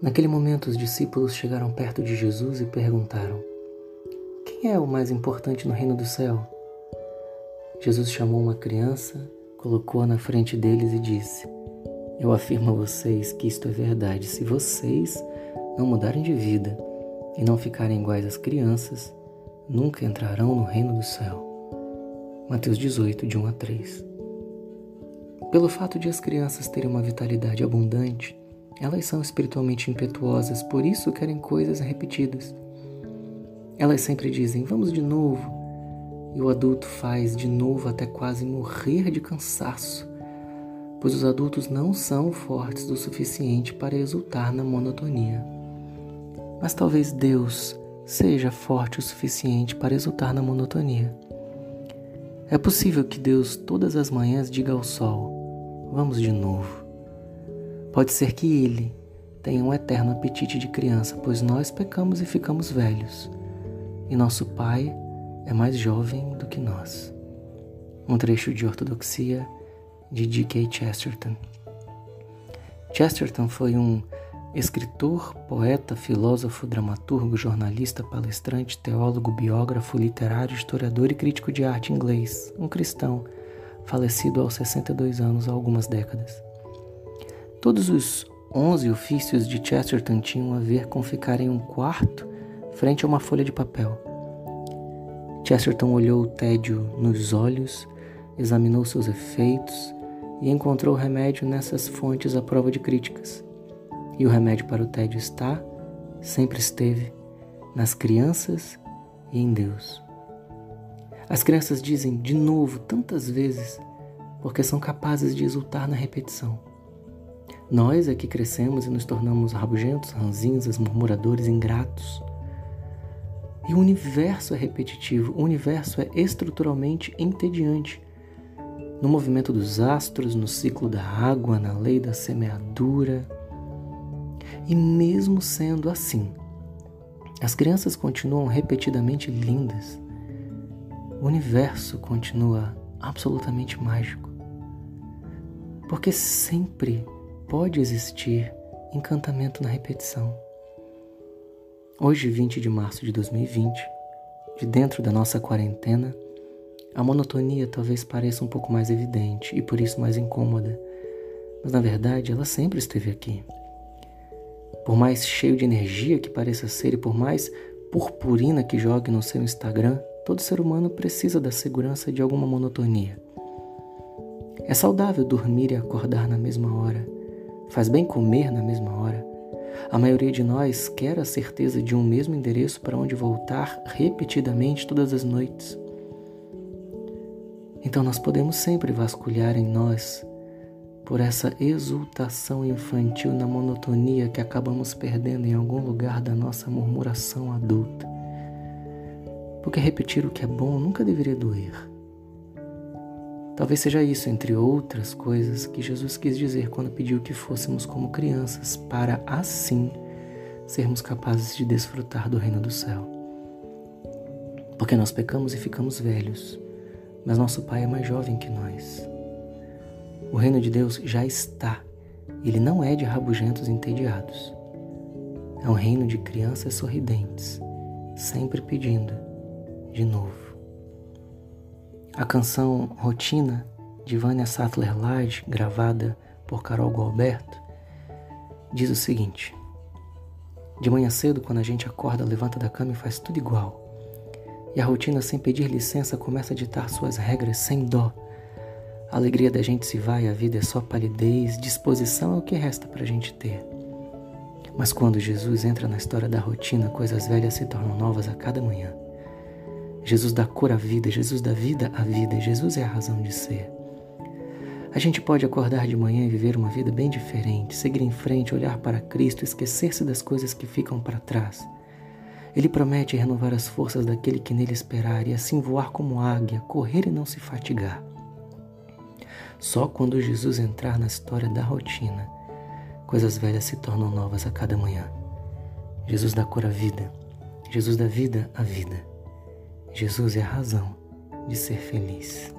Naquele momento, os discípulos chegaram perto de Jesus e perguntaram: Quem é o mais importante no reino do céu? Jesus chamou uma criança, colocou-a na frente deles e disse: Eu afirmo a vocês que isto é verdade. Se vocês não mudarem de vida e não ficarem iguais às crianças, nunca entrarão no reino do céu. Mateus 18, de 1 a 3. Pelo fato de as crianças terem uma vitalidade abundante, elas são espiritualmente impetuosas, por isso querem coisas repetidas. Elas sempre dizem, vamos de novo. E o adulto faz de novo até quase morrer de cansaço, pois os adultos não são fortes o suficiente para exultar na monotonia. Mas talvez Deus seja forte o suficiente para exultar na monotonia. É possível que Deus todas as manhãs diga ao sol: Vamos de novo. Pode ser que ele tenha um eterno apetite de criança, pois nós pecamos e ficamos velhos, e nosso Pai é mais jovem do que nós. Um trecho de Ortodoxia de D.K. Chesterton. Chesterton foi um escritor, poeta, filósofo, dramaturgo, jornalista, palestrante, teólogo, biógrafo, literário, historiador e crítico de arte inglês, um cristão, falecido aos 62 anos há algumas décadas. Todos os onze ofícios de Chesterton tinham a ver com ficar em um quarto frente a uma folha de papel. Chesterton olhou o tédio nos olhos, examinou seus efeitos e encontrou remédio nessas fontes à prova de críticas. E o remédio para o tédio está, sempre esteve, nas crianças e em Deus. As crianças dizem de novo tantas vezes porque são capazes de exultar na repetição. Nós é que crescemos e nos tornamos rabugentos, ranzinhas, murmuradores, ingratos. E o universo é repetitivo, o universo é estruturalmente entediante. No movimento dos astros, no ciclo da água, na lei da semeadura. E mesmo sendo assim, as crianças continuam repetidamente lindas. O universo continua absolutamente mágico. Porque sempre pode existir encantamento na repetição. Hoje, 20 de março de 2020, de dentro da nossa quarentena, a monotonia talvez pareça um pouco mais evidente e por isso mais incômoda, mas na verdade ela sempre esteve aqui. Por mais cheio de energia que pareça ser e por mais purpurina que jogue no seu Instagram, todo ser humano precisa da segurança de alguma monotonia. É saudável dormir e acordar na mesma hora Faz bem comer na mesma hora. A maioria de nós quer a certeza de um mesmo endereço para onde voltar repetidamente todas as noites. Então nós podemos sempre vasculhar em nós por essa exultação infantil na monotonia que acabamos perdendo em algum lugar da nossa murmuração adulta. Porque repetir o que é bom nunca deveria doer. Talvez seja isso, entre outras coisas, que Jesus quis dizer quando pediu que fôssemos como crianças, para assim sermos capazes de desfrutar do reino do céu. Porque nós pecamos e ficamos velhos, mas nosso Pai é mais jovem que nós. O reino de Deus já está, ele não é de rabugentos entediados. É um reino de crianças sorridentes, sempre pedindo de novo. A canção Rotina, de Vânia Sattler Lade, gravada por Carol Gualberto, diz o seguinte: De manhã cedo, quando a gente acorda, levanta da cama e faz tudo igual. E a rotina, sem pedir licença, começa a ditar suas regras sem dó. A alegria da gente se vai, a vida é só palidez, disposição é o que resta para a gente ter. Mas quando Jesus entra na história da rotina, coisas velhas se tornam novas a cada manhã. Jesus dá cor à vida, Jesus dá vida à vida, Jesus é a razão de ser. A gente pode acordar de manhã e viver uma vida bem diferente, seguir em frente, olhar para Cristo, esquecer-se das coisas que ficam para trás. Ele promete renovar as forças daquele que nele esperar e assim voar como águia, correr e não se fatigar. Só quando Jesus entrar na história da rotina, coisas velhas se tornam novas a cada manhã. Jesus dá cor à vida, Jesus dá vida à vida. Jesus é a razão de ser feliz.